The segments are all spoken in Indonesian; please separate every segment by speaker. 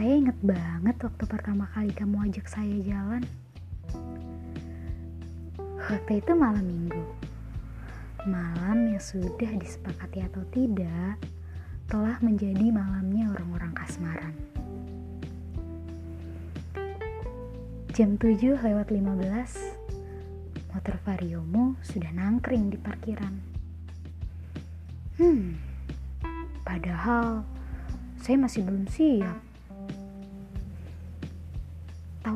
Speaker 1: inget banget waktu pertama kali kamu ajak saya jalan. Waktu itu malam minggu. Malam yang sudah disepakati atau tidak telah menjadi malamnya orang-orang kasmaran. Jam 7 lewat 15, motor variomu sudah nangkring di parkiran. Hmm, padahal saya masih belum siap.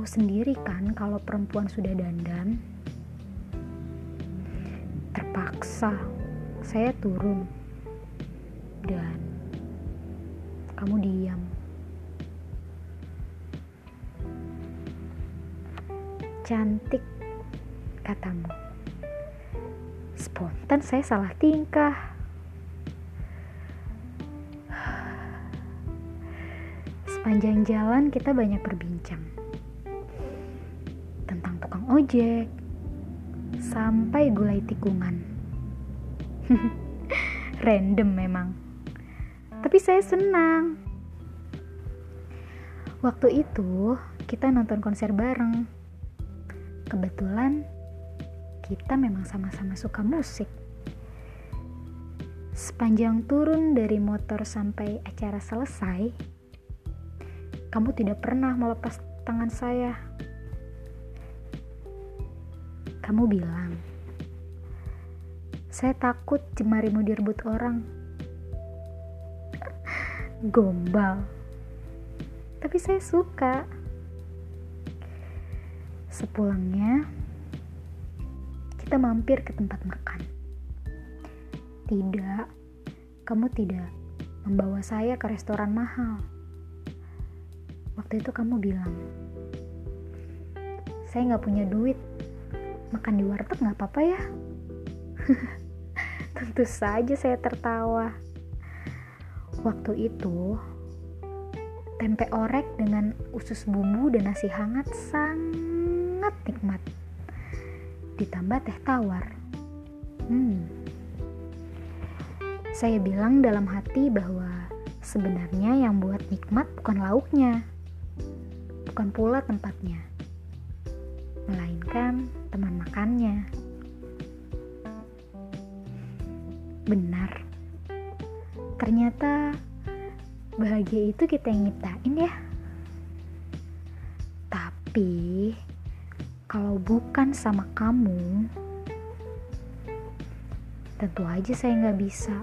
Speaker 1: Sendiri kan kalau perempuan sudah dandan? Terpaksa saya turun dan kamu diam. Cantik, katamu. Spontan saya salah tingkah. Sepanjang jalan kita banyak berbincang tentang tukang ojek sampai gulai tikungan. Random memang. Tapi saya senang. Waktu itu kita nonton konser bareng. Kebetulan kita memang sama-sama suka musik. Sepanjang turun dari motor sampai acara selesai, kamu tidak pernah melepas tangan saya. Kamu bilang, saya takut jemarimu direbut orang. Gombal. Tapi saya suka. Sepulangnya, kita mampir ke tempat makan. Tidak, kamu tidak membawa saya ke restoran mahal. Waktu itu kamu bilang, saya nggak punya duit, makan di warteg nggak apa-apa ya? Tentu saja saya tertawa. Waktu itu, tempe orek dengan usus bumbu dan nasi hangat sangat nikmat. Ditambah teh tawar. Hmm. Saya bilang dalam hati bahwa sebenarnya yang buat nikmat bukan lauknya, bukan pula tempatnya, melainkan teman makannya. Benar, ternyata bahagia itu kita yang nyiptain ya. Tapi kalau bukan sama kamu, tentu aja saya nggak bisa.